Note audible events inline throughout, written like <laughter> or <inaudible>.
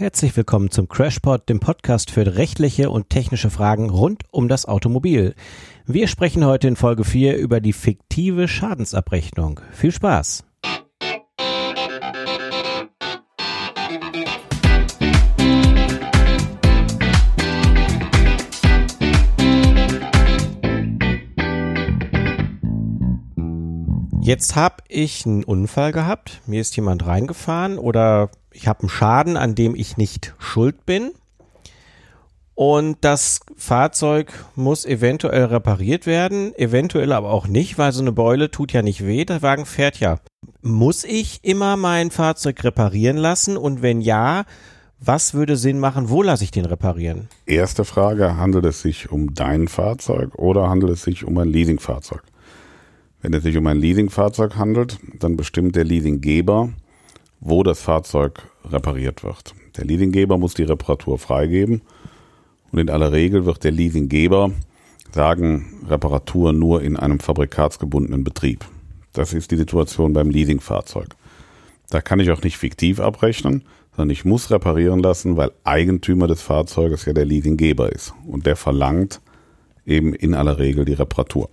Herzlich willkommen zum Crashpod, dem Podcast für rechtliche und technische Fragen rund um das Automobil. Wir sprechen heute in Folge 4 über die fiktive Schadensabrechnung. Viel Spaß! Jetzt habe ich einen Unfall gehabt, mir ist jemand reingefahren oder ich habe einen Schaden, an dem ich nicht schuld bin. Und das Fahrzeug muss eventuell repariert werden, eventuell aber auch nicht, weil so eine Beule tut ja nicht weh, der Wagen fährt ja. Muss ich immer mein Fahrzeug reparieren lassen? Und wenn ja, was würde Sinn machen? Wo lasse ich den reparieren? Erste Frage, handelt es sich um dein Fahrzeug oder handelt es sich um ein Leasingfahrzeug? Wenn es sich um ein Leasingfahrzeug handelt, dann bestimmt der Leasinggeber, wo das Fahrzeug repariert wird. Der Leasinggeber muss die Reparatur freigeben und in aller Regel wird der Leasinggeber sagen, Reparatur nur in einem fabrikatsgebundenen Betrieb. Das ist die Situation beim Leasingfahrzeug. Da kann ich auch nicht fiktiv abrechnen, sondern ich muss reparieren lassen, weil Eigentümer des Fahrzeuges ja der Leasinggeber ist und der verlangt eben in aller Regel die Reparatur.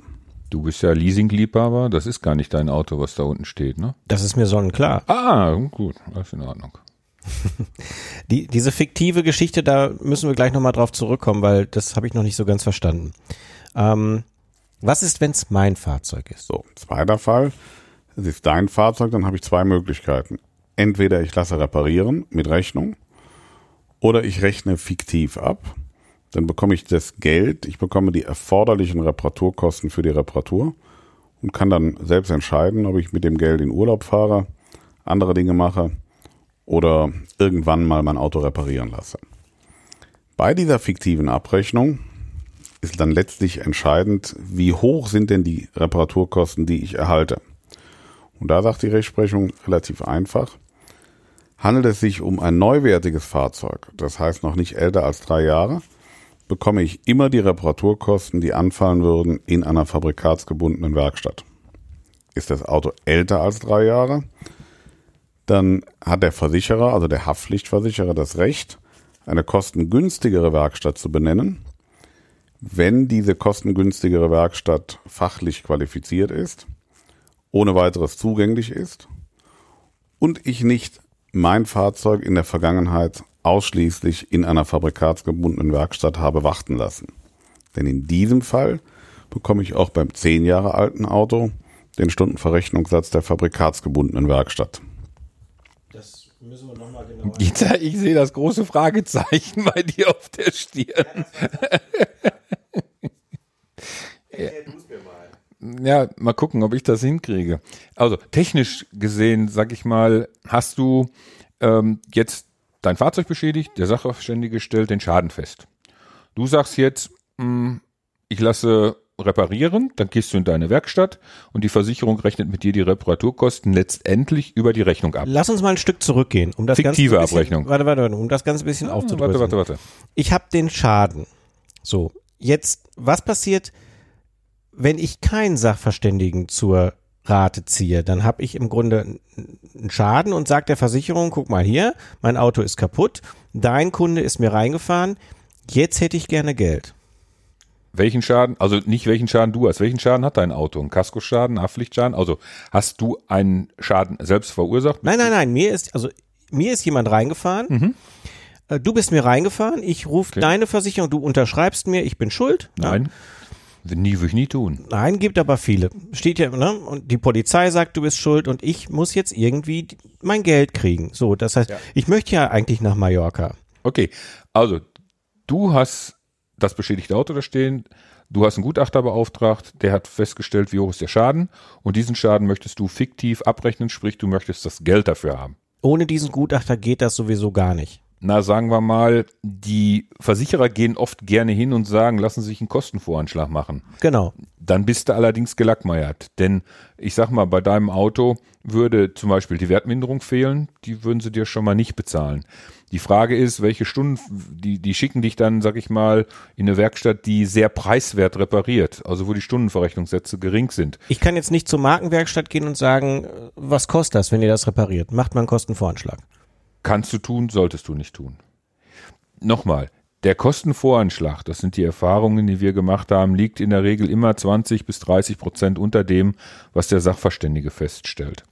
Du bist ja Leasingliebhaber, das ist gar nicht dein Auto, was da unten steht, ne? Das ist mir sonnenklar. Ah, gut, alles in Ordnung. Die, diese fiktive Geschichte, da müssen wir gleich nochmal drauf zurückkommen, weil das habe ich noch nicht so ganz verstanden. Ähm, was ist, wenn es mein Fahrzeug ist? So, zweiter Fall. Es ist dein Fahrzeug, dann habe ich zwei Möglichkeiten. Entweder ich lasse reparieren mit Rechnung oder ich rechne fiktiv ab dann bekomme ich das Geld, ich bekomme die erforderlichen Reparaturkosten für die Reparatur und kann dann selbst entscheiden, ob ich mit dem Geld in Urlaub fahre, andere Dinge mache oder irgendwann mal mein Auto reparieren lasse. Bei dieser fiktiven Abrechnung ist dann letztlich entscheidend, wie hoch sind denn die Reparaturkosten, die ich erhalte. Und da sagt die Rechtsprechung relativ einfach. Handelt es sich um ein neuwertiges Fahrzeug, das heißt noch nicht älter als drei Jahre, bekomme ich immer die Reparaturkosten, die anfallen würden, in einer fabrikatsgebundenen Werkstatt. Ist das Auto älter als drei Jahre, dann hat der Versicherer, also der Haftpflichtversicherer, das Recht, eine kostengünstigere Werkstatt zu benennen, wenn diese kostengünstigere Werkstatt fachlich qualifiziert ist, ohne weiteres zugänglich ist und ich nicht mein Fahrzeug in der Vergangenheit ausschließlich in einer fabrikatsgebundenen Werkstatt habe warten lassen. Denn in diesem Fall bekomme ich auch beim zehn Jahre alten Auto den Stundenverrechnungssatz der fabrikatsgebundenen Werkstatt. Das müssen wir nochmal genau. Ich sehe das große Fragezeichen bei dir auf der Stirn. Ja, <laughs> ja, mal gucken, ob ich das hinkriege. Also technisch gesehen, sag ich mal, hast du ähm, jetzt dein Fahrzeug beschädigt, der Sachverständige stellt den Schaden fest. Du sagst jetzt, mh, hm, ich lasse reparieren, dann gehst du in deine Werkstatt und die Versicherung rechnet mit dir die Reparaturkosten letztendlich über die Rechnung ab. Lass uns mal ein Stück zurückgehen, um das Fiktive ganze bisschen, Abrechnung. Warte, warte, warte, um das ganze bisschen ah, aufzudröseln. Warte, warte, warte. Ich habe den Schaden. So, jetzt was passiert, wenn ich keinen Sachverständigen zur Rate ziehe, dann habe ich im Grunde einen Schaden und sagt der Versicherung, guck mal hier, mein Auto ist kaputt, dein Kunde ist mir reingefahren, jetzt hätte ich gerne Geld. Welchen Schaden, also nicht welchen Schaden du hast, welchen Schaden hat dein Auto? Ein Kaskoschaden, Haftpflichtschaden? Also hast du einen Schaden selbst verursacht? Nein, nein, nein, mir ist, also mir ist jemand reingefahren, mhm. Äh, du bist mir reingefahren, ich rufe okay. deine Versicherung, du unterschreibst mir, ich bin schuld. Nein. Ja. Nie, würde ich nie tun. Nein, gibt aber viele. Steht ja, ne? Und die Polizei sagt, du bist schuld und ich muss jetzt irgendwie mein Geld kriegen. So, das heißt, ja. ich möchte ja eigentlich nach Mallorca. Okay, also du hast das beschädigte Auto da stehen, du hast einen Gutachter beauftragt, der hat festgestellt, wie hoch ist der Schaden und diesen Schaden möchtest du fiktiv abrechnen, sprich du möchtest das Geld dafür haben. Ohne diesen Gutachter geht das sowieso gar nicht na sagen wir mal, die Versicherer gehen oft gerne hin und sagen, lassen Sie sich einen Kostenvoranschlag machen. Genau. Dann bist du allerdings gelackmeiert. Denn ich sag mal, bei deinem Auto würde zum Beispiel die Wertminderung fehlen, die würden sie dir schon mal nicht bezahlen. Die Frage ist, welche Stunden, die, die schicken dich dann, sag ich mal, in eine Werkstatt, die sehr preiswert repariert, also wo die Stundenverrechnungssätze gering sind. Ich kann jetzt nicht zur Markenwerkstatt gehen und sagen, was kostet das, wenn ihr das repariert? Macht man einen Kostenvoranschlag. Kannst du tun, solltest du nicht tun. Nochmal, der Kostenvoranschlag, das sind die Erfahrungen, die wir gemacht haben, liegt in der Regel immer 20 bis 30 Prozent unter dem, was der Sachverständige feststellt.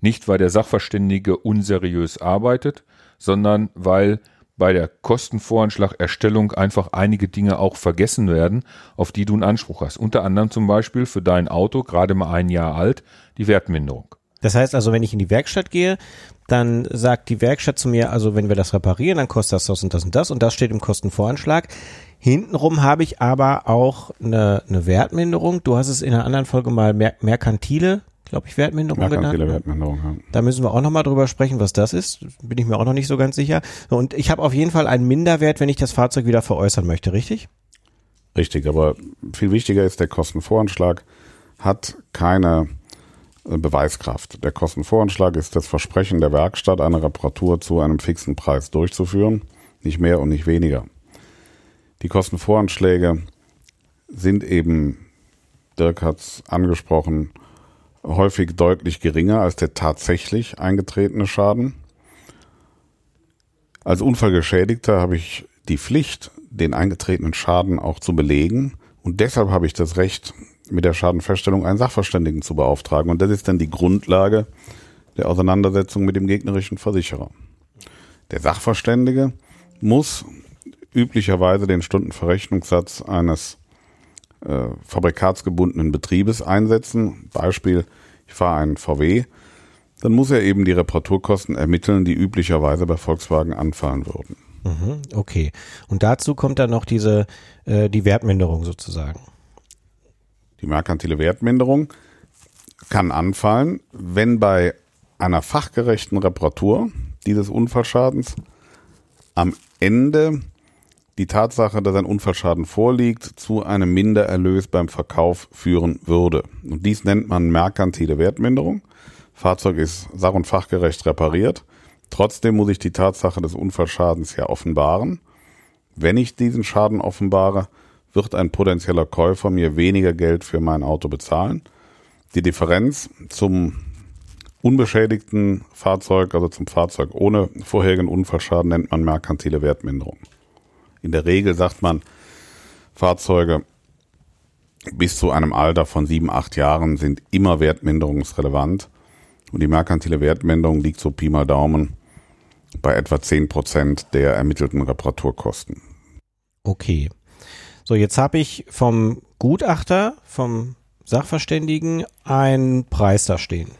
Nicht, weil der Sachverständige unseriös arbeitet, sondern weil bei der Kostenvoranschlagerstellung einfach einige Dinge auch vergessen werden, auf die du einen Anspruch hast. Unter anderem zum Beispiel für dein Auto, gerade mal ein Jahr alt, die Wertminderung. Das heißt also, wenn ich in die Werkstatt gehe, dann sagt die Werkstatt zu mir, also wenn wir das reparieren, dann kostet das das und das und das und das steht im Kostenvoranschlag. Hintenrum habe ich aber auch eine, eine Wertminderung. Du hast es in einer anderen Folge mal mer merkantile, glaube ich, Wertminderung genannt. Wertminderung, ja. Da müssen wir auch nochmal drüber sprechen, was das ist. Bin ich mir auch noch nicht so ganz sicher. Und ich habe auf jeden Fall einen Minderwert, wenn ich das Fahrzeug wieder veräußern möchte, richtig? Richtig, aber viel wichtiger ist, der Kostenvoranschlag hat keine äh, Beweiskraft. Der Kostenvoranschlag ist das Versprechen der Werkstatt, eine Reparatur zu einem fixen Preis durchzuführen, nicht mehr und nicht weniger. Die Kostenvoranschläge sind eben, Dirk hat es angesprochen, häufig deutlich geringer als der tatsächlich eingetretene Schaden. Als Unfallgeschädigter habe ich die Pflicht, den eingetretenen Schaden auch zu belegen und deshalb habe ich das Recht, mit der Schadenfeststellung einen Sachverständigen zu beauftragen und das ist dann die Grundlage der Auseinandersetzung mit dem gegnerischen Versicherer. Der Sachverständige muss üblicherweise den Stundenverrechnungssatz eines äh, fabrikatsgebundenen Betriebes einsetzen. Beispiel, ich fahre einen VW, dann muss er eben die Reparaturkosten ermitteln, die üblicherweise bei Volkswagen anfallen würden. Mhm, okay. Und dazu kommt dann noch diese, äh, die Wertminderung sozusagen. Die merkantile Wertminderung kann anfallen, wenn bei einer fachgerechten Reparatur dieses Unfallschadens am Ende die Tatsache, dass ein Unfallschaden vorliegt, zu einem Mindererlös beim Verkauf führen würde. Und dies nennt man merkantile Wertminderung. Fahrzeug ist sach- und fachgerecht repariert. Trotzdem muss ich die Tatsache des Unfallschadens ja offenbaren. Wenn ich diesen Schaden offenbare, wird ein potenzieller Käufer mir weniger Geld für mein Auto bezahlen. Die Differenz zum unbeschädigten Fahrzeug, also zum Fahrzeug ohne vorherigen Unfallschaden, nennt man merkantile Wertminderung. In der Regel sagt man, Fahrzeuge bis zu einem Alter von sieben, acht Jahren sind immer wertminderungsrelevant. Und die merkantile Wertminderung liegt so Pi mal Daumen bei etwa zehn Prozent der ermittelten Reparaturkosten. Okay. So, jetzt habe ich vom Gutachter, vom Sachverständigen einen Preis da stehen.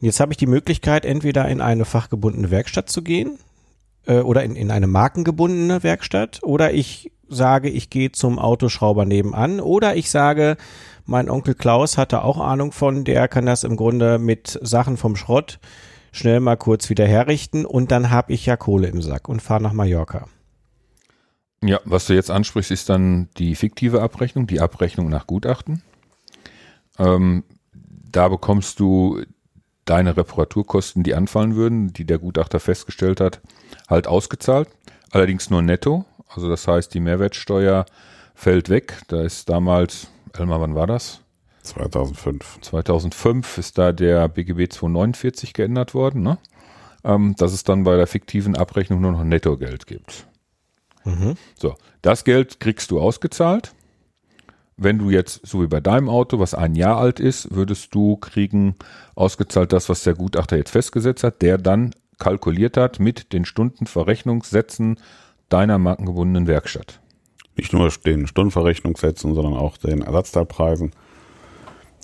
Jetzt habe ich die Möglichkeit, entweder in eine fachgebundene Werkstatt zu gehen äh, oder in, in eine markengebundene Werkstatt oder ich sage, ich gehe zum Autoschrauber nebenan oder ich sage, mein Onkel Klaus hatte auch Ahnung von, der kann das im Grunde mit Sachen vom Schrott schnell mal kurz wieder herrichten und dann habe ich ja Kohle im Sack und fahre nach Mallorca. Ja, was du jetzt ansprichst, ist dann die fiktive Abrechnung, die Abrechnung nach Gutachten. Ähm, da bekommst du deine Reparaturkosten, die anfallen würden, die der Gutachter festgestellt hat, halt ausgezahlt. Allerdings nur netto. Also das heißt, die Mehrwertsteuer fällt weg. Da ist damals, Elmar, wann war das? 2005. 2005 ist da der BGB 249 geändert worden, ne? ähm, dass es dann bei der fiktiven Abrechnung nur noch Nettogeld gibt. Mhm. So, das Geld kriegst du ausgezahlt. Wenn du jetzt, so wie bei deinem Auto, was ein Jahr alt ist, würdest du kriegen ausgezahlt das, was der Gutachter jetzt festgesetzt hat, der dann kalkuliert hat mit den Stundenverrechnungssätzen deiner markengebundenen Werkstatt. Nicht nur den Stundenverrechnungssätzen, sondern auch den Ersatzteilpreisen,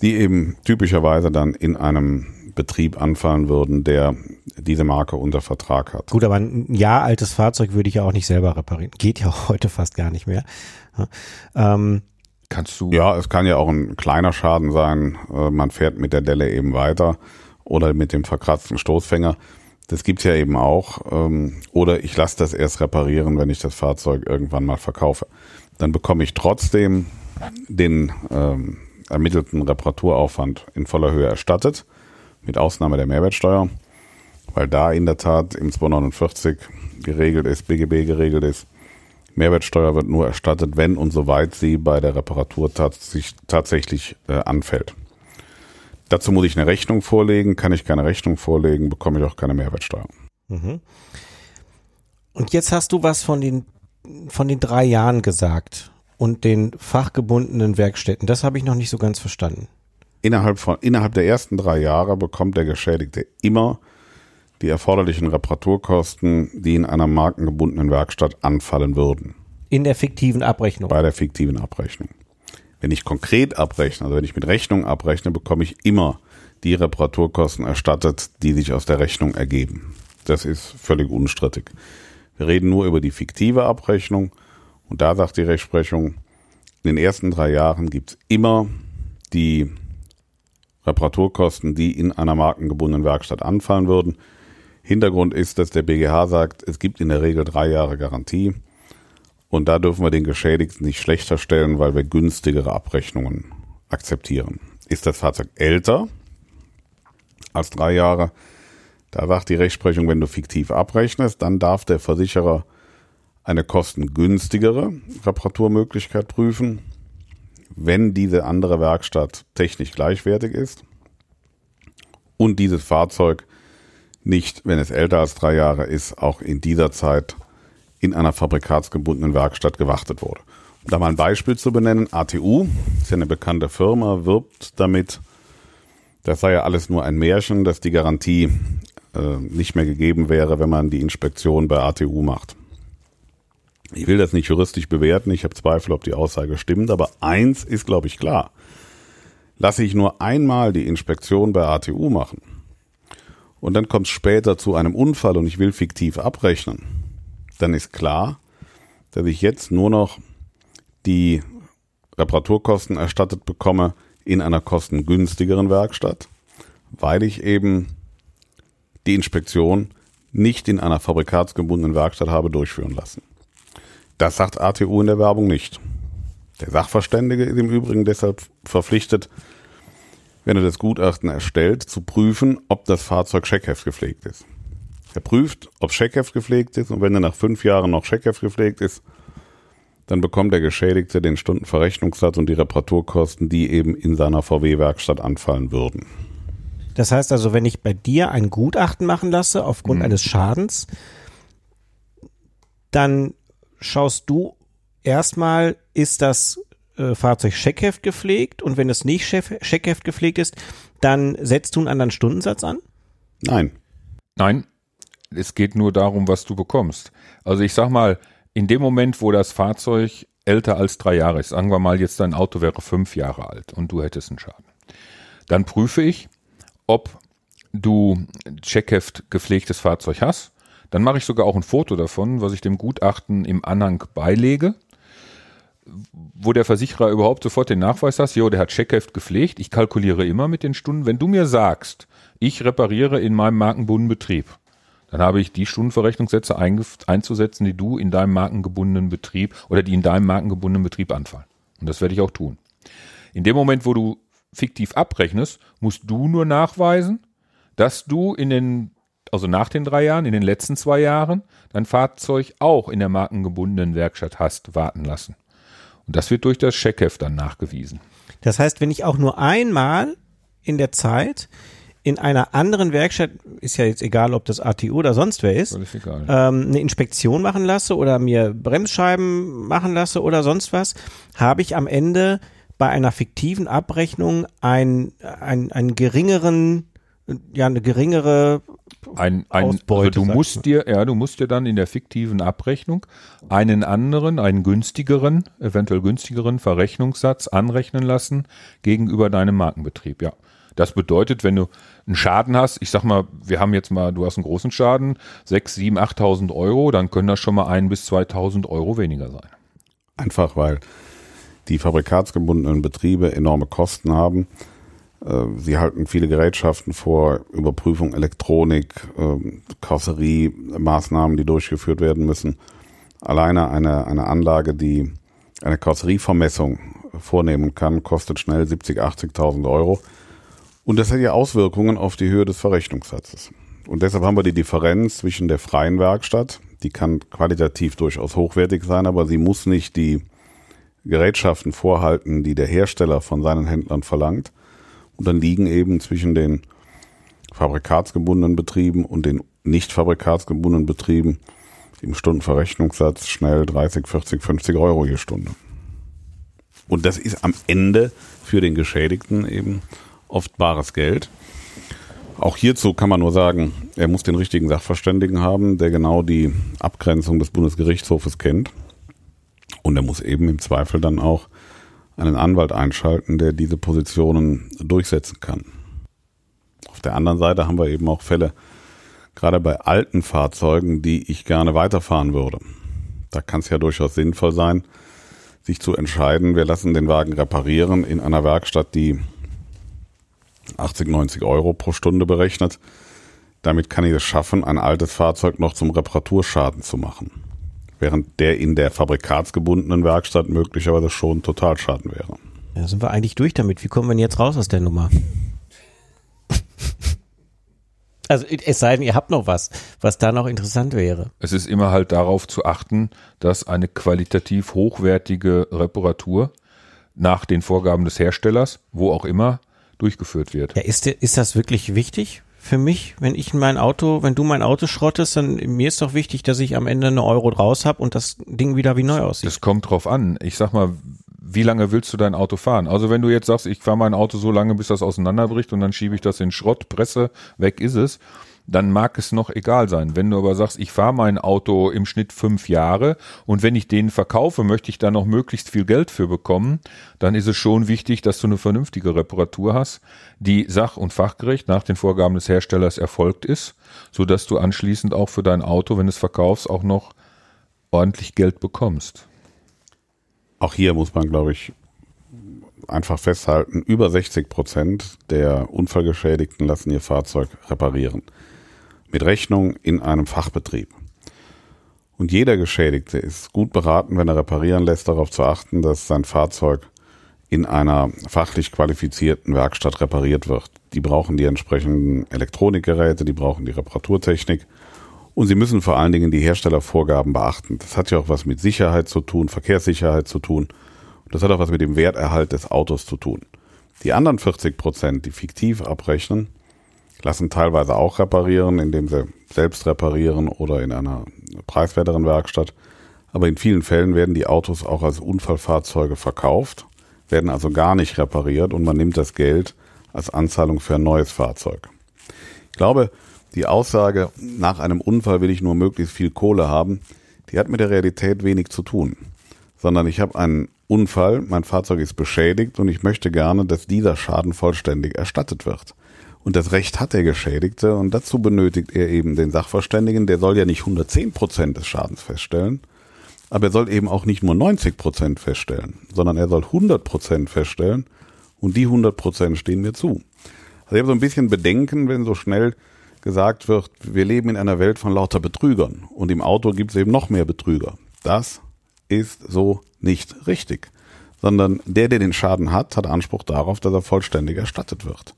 die eben typischerweise dann in einem Betrieb anfallen würden, der diese Marke unter Vertrag hat. Gut, aber ein Jahr altes Fahrzeug würde ich ja auch nicht selber reparieren. Geht ja auch <laughs> heute fast gar nicht mehr. Ja, ähm, Kannst du. Ja, es kann ja auch ein kleiner Schaden sein. Äh, Man fährt mit der Delle eben weiter oder mit dem verkratzten Stoßfänger. Das gibt's ja eben auch. Ähm, Oder ich lasse das erst reparieren, wenn ich das Fahrzeug irgendwann mal verkaufe. Dann bekomme ich trotzdem den ähm, ermittelten Reparaturaufwand in voller Höhe erstattet, mit Ausnahme der Mehrwertsteuer, weil da in der Tat im 249 geregelt ist, BGB geregelt ist, Mehrwertsteuer wird nur erstattet, wenn und soweit sie bei der Reparatur tats tatsächlich äh, anfällt. Dazu muss ich eine Rechnung vorlegen. Kann ich keine Rechnung vorlegen, bekomme ich auch keine Mehrwertsteuer. Mhm. Und jetzt hast du was von den, von den drei Jahren gesagt und den fachgebundenen Werkstätten. Das habe ich noch nicht so ganz verstanden. Innerhalb, von, innerhalb der ersten drei Jahre bekommt der Geschädigte immer die erforderlichen Reparaturkosten, die in einer markengebundenen Werkstatt anfallen würden. In der fiktiven Abrechnung. Bei der fiktiven Abrechnung. Wenn ich konkret abrechne, also wenn ich mit Rechnung abrechne, bekomme ich immer die Reparaturkosten erstattet, die sich aus der Rechnung ergeben. Das ist völlig unstrittig. Wir reden nur über die fiktive Abrechnung und da sagt die Rechtsprechung, in den ersten drei Jahren gibt es immer die Reparaturkosten, die in einer markengebundenen Werkstatt anfallen würden. Hintergrund ist, dass der BGH sagt, es gibt in der Regel drei Jahre Garantie und da dürfen wir den Geschädigten nicht schlechter stellen, weil wir günstigere Abrechnungen akzeptieren. Ist das Fahrzeug älter als drei Jahre, da sagt die Rechtsprechung, wenn du fiktiv abrechnest, dann darf der Versicherer eine kostengünstigere Reparaturmöglichkeit prüfen, wenn diese andere Werkstatt technisch gleichwertig ist und dieses Fahrzeug nicht, wenn es älter als drei Jahre ist, auch in dieser Zeit in einer fabrikatsgebundenen Werkstatt gewartet wurde. Um da mal ein Beispiel zu benennen, ATU ist ja eine bekannte Firma, wirbt damit, das sei ja alles nur ein Märchen, dass die Garantie äh, nicht mehr gegeben wäre, wenn man die Inspektion bei ATU macht. Ich will das nicht juristisch bewerten, ich habe Zweifel, ob die Aussage stimmt, aber eins ist, glaube ich, klar. Lasse ich nur einmal die Inspektion bei ATU machen und dann kommt es später zu einem Unfall und ich will fiktiv abrechnen, dann ist klar, dass ich jetzt nur noch die Reparaturkosten erstattet bekomme in einer kostengünstigeren Werkstatt, weil ich eben die Inspektion nicht in einer fabrikatsgebundenen Werkstatt habe durchführen lassen. Das sagt ATU in der Werbung nicht. Der Sachverständige ist im Übrigen deshalb verpflichtet, wenn er das Gutachten erstellt, zu prüfen, ob das Fahrzeug Scheckheft gepflegt ist. Er prüft, ob Scheckheft gepflegt ist und wenn er nach fünf Jahren noch Scheckheft gepflegt ist, dann bekommt der Geschädigte den Stundenverrechnungssatz und die Reparaturkosten, die eben in seiner VW-Werkstatt anfallen würden. Das heißt also, wenn ich bei dir ein Gutachten machen lasse aufgrund mhm. eines Schadens, dann schaust du erstmal, ist das äh, Fahrzeug Scheckheft gepflegt und wenn es nicht Scheckheft gepflegt ist, dann setzt du einen anderen Stundensatz an? Nein. Nein, es geht nur darum, was du bekommst. Also ich sag mal, in dem Moment, wo das Fahrzeug älter als drei Jahre ist, sagen wir mal jetzt dein Auto wäre fünf Jahre alt und du hättest einen Schaden, dann prüfe ich, ob du Checkheft gepflegtes Fahrzeug hast. Dann mache ich sogar auch ein Foto davon, was ich dem Gutachten im Anhang beilege, wo der Versicherer überhaupt sofort den Nachweis hat, jo, der hat Checkheft gepflegt. Ich kalkuliere immer mit den Stunden. Wenn du mir sagst, ich repariere in meinem markenbundenen Betrieb, dann habe ich die Stundenverrechnungssätze einzusetzen, die du in deinem markengebundenen Betrieb oder die in deinem markengebundenen Betrieb anfallen. Und das werde ich auch tun. In dem Moment, wo du fiktiv abrechnest, musst du nur nachweisen, dass du in den, also nach den drei Jahren, in den letzten zwei Jahren, dein Fahrzeug auch in der markengebundenen Werkstatt hast warten lassen. Und das wird durch das Checkheft dann nachgewiesen. Das heißt, wenn ich auch nur einmal in der Zeit in einer anderen Werkstatt, ist ja jetzt egal, ob das ATU oder sonst wer ist, ähm, eine Inspektion machen lasse oder mir Bremsscheiben machen lasse oder sonst was, habe ich am Ende bei einer fiktiven Abrechnung ein, ein, einen geringeren, ja, eine geringere ein, ein, Ausbeute, also du musst dir, ja, du musst dir dann in der fiktiven Abrechnung einen anderen, einen günstigeren, eventuell günstigeren Verrechnungssatz anrechnen lassen gegenüber deinem Markenbetrieb, ja. Das bedeutet, wenn du einen Schaden hast, ich sag mal, wir haben jetzt mal, du hast einen großen Schaden, 6, 7, 8.000 Euro, dann können das schon mal ein bis 2.000 Euro weniger sein. Einfach weil die fabrikatsgebundenen Betriebe enorme Kosten haben. Äh, sie halten viele Gerätschaften vor, Überprüfung Elektronik, ähm, Karosseriemaßnahmen, die durchgeführt werden müssen. Alleine eine, eine Anlage, die eine Karosserievermessung vornehmen kann, kostet schnell 70, 80.000 Euro. Und das hat ja Auswirkungen auf die Höhe des Verrechnungssatzes. Und deshalb haben wir die Differenz zwischen der freien Werkstatt, die kann qualitativ durchaus hochwertig sein, aber sie muss nicht die Gerätschaften vorhalten, die der Hersteller von seinen Händlern verlangt. Und dann liegen eben zwischen den fabrikatsgebundenen Betrieben und den nicht fabrikatsgebundenen Betrieben im Stundenverrechnungssatz schnell 30, 40, 50 Euro je Stunde. Und das ist am Ende für den Geschädigten eben oft bares Geld. Auch hierzu kann man nur sagen, er muss den richtigen Sachverständigen haben, der genau die Abgrenzung des Bundesgerichtshofes kennt. Und er muss eben im Zweifel dann auch einen Anwalt einschalten, der diese Positionen durchsetzen kann. Auf der anderen Seite haben wir eben auch Fälle, gerade bei alten Fahrzeugen, die ich gerne weiterfahren würde. Da kann es ja durchaus sinnvoll sein, sich zu entscheiden, wir lassen den Wagen reparieren in einer Werkstatt, die 80, 90 Euro pro Stunde berechnet. Damit kann ich es schaffen, ein altes Fahrzeug noch zum Reparaturschaden zu machen. Während der in der fabrikatsgebundenen Werkstatt möglicherweise schon Totalschaden wäre. Ja, sind wir eigentlich durch damit. Wie kommen wir denn jetzt raus aus der Nummer? <laughs> Also es sei denn, ihr habt noch was, was da noch interessant wäre. Es ist immer halt darauf zu achten, dass eine qualitativ hochwertige Reparatur nach den Vorgaben des Herstellers, wo auch immer, durchgeführt wird. Ja, ist, ist das wirklich wichtig für mich, wenn ich mein Auto, wenn du mein Auto schrottest, dann mir ist doch wichtig, dass ich am Ende eine Euro draus habe und das Ding wieder wie neu aussieht. Das kommt drauf an. Ich sag mal, wie lange willst du dein Auto fahren? Also wenn du jetzt sagst, ich fahre mein Auto so lange, bis das auseinanderbricht und dann schiebe ich das in Schrott, Presse, weg ist es, dann mag es noch egal sein. Wenn du aber sagst, ich fahre mein Auto im Schnitt fünf Jahre und wenn ich den verkaufe, möchte ich da noch möglichst viel Geld für bekommen, dann ist es schon wichtig, dass du eine vernünftige Reparatur hast, die sach- und fachgerecht nach den Vorgaben des Herstellers erfolgt ist, so dass du anschließend auch für dein Auto, wenn du es verkaufst, auch noch ordentlich Geld bekommst auch hier muss man, glaube ich, einfach festhalten, über 60 Prozent der Unfallgeschädigten lassen ihr Fahrzeug reparieren. Mit Rechnung in einem Fachbetrieb. Und jeder Geschädigte ist gut beraten, wenn er reparieren lässt, darauf zu achten, dass sein Fahrzeug in einer fachlich qualifizierten Werkstatt repariert wird. Die brauchen die entsprechenden Elektronikgeräte, die brauchen die Reparaturtechnik und sie müssen vor allen Dingen die Herstellervorgaben beachten. Das hat ja auch was mit Sicherheit zu tun, Verkehrssicherheit zu tun. Und das hat auch was mit dem Werterhalt des Autos zu tun. Die anderen 40 Prozent, die fiktiv abrechnen, lassen teilweise auch reparieren, indem sie selbst reparieren oder in einer preiswerteren Werkstatt. Aber in vielen Fällen werden die Autos auch als Unfallfahrzeuge verkauft, werden also gar nicht repariert und man nimmt das Geld als Anzahlung für ein neues Fahrzeug. Ich glaube, die Aussage, nach einem Unfall will ich nur möglichst viel Kohle haben, die hat mit der Realität wenig zu tun. Sondern ich habe einen Unfall, mein Fahrzeug ist beschädigt und ich möchte gerne, dass dieser Schaden vollständig erstattet wird. Und das Recht hat der Geschädigte und dazu benötigt er eben den Sachverständigen, der soll ja nicht 110 Prozent des Schadens feststellen, aber er soll eben auch nicht nur 90 Prozent feststellen, sondern er soll 100 Prozent feststellen und die 100 Prozent stehen mir zu. Also ich habe so ein bisschen Bedenken, wenn so schnell gesagt wird, wir leben in einer Welt von lauter Betrügern und im Auto gibt es eben noch mehr Betrüger. Das ist so nicht richtig, sondern der, der den Schaden hat, hat Anspruch darauf, dass er vollständig erstattet wird.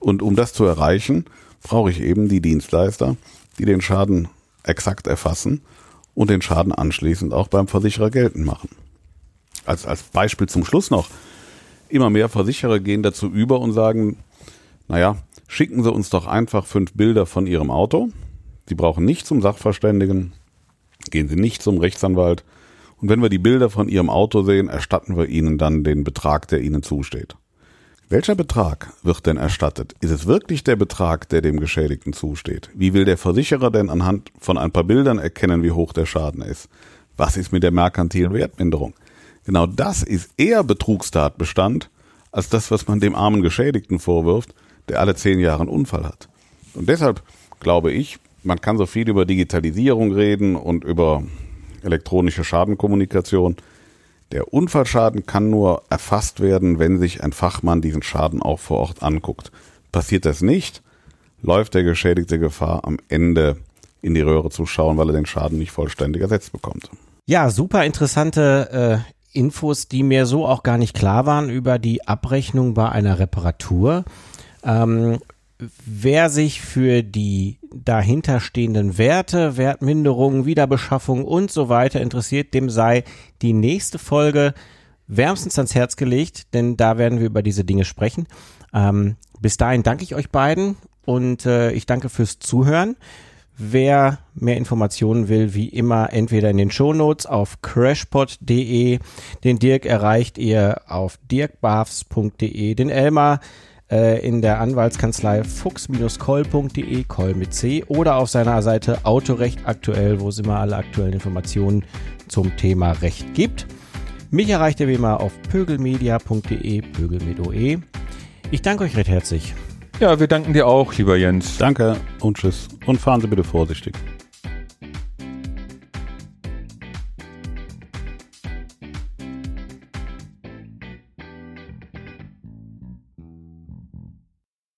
Und um das zu erreichen, brauche ich eben die Dienstleister, die den Schaden exakt erfassen und den Schaden anschließend auch beim Versicherer geltend machen. Als, als Beispiel zum Schluss noch. Immer mehr Versicherer gehen dazu über und sagen, naja, schicken Sie uns doch einfach fünf Bilder von Ihrem Auto. Sie brauchen nicht zum Sachverständigen, gehen Sie nicht zum Rechtsanwalt. Und wenn wir die Bilder von Ihrem Auto sehen, erstatten wir Ihnen dann den Betrag, der Ihnen zusteht. Welcher Betrag wird denn erstattet? Ist es wirklich der Betrag, der dem Geschädigten zusteht? Wie will der Versicherer denn anhand von ein paar Bildern erkennen, wie hoch der Schaden ist? Was ist mit der merkantilen Wertminderung? Genau das ist eher Betrugstatbestand als das, was man dem armen Geschädigten vorwirft, der alle zehn Jahre einen Unfall hat. Und deshalb glaube ich, man kann so viel über Digitalisierung reden und über elektronische Schadenkommunikation. Der Unfallschaden kann nur erfasst werden, wenn sich ein Fachmann diesen Schaden auch vor Ort anguckt. Passiert das nicht, läuft der Geschädigte Gefahr, am Ende in die Röhre zu schauen, weil er den Schaden nicht vollständig ersetzt bekommt. Ja, super interessante äh, Infos, die mir so auch gar nicht klar waren über die Abrechnung bei einer Reparatur. Ähm, wer sich für die dahinterstehenden Werte, Wertminderungen, Wiederbeschaffung und so weiter interessiert, dem sei die nächste Folge wärmstens ans Herz gelegt, denn da werden wir über diese Dinge sprechen. Ähm, bis dahin danke ich euch beiden und äh, ich danke fürs Zuhören. Wer mehr Informationen will, wie immer entweder in den Shownotes auf crashpod.de, den Dirk erreicht ihr auf dirkbafs.de, den Elmar äh, in der Anwaltskanzlei fuchs-koll.de, Koll mit C, oder auf seiner Seite Autorecht aktuell, wo es immer alle aktuellen Informationen zum Thema Recht gibt. Mich erreicht ihr wie immer auf pögelmedia.de, Pögel mit OE. Ich danke euch recht herzlich. Ja, wir danken dir auch, lieber Jens. Danke und tschüss. Und fahren Sie bitte vorsichtig.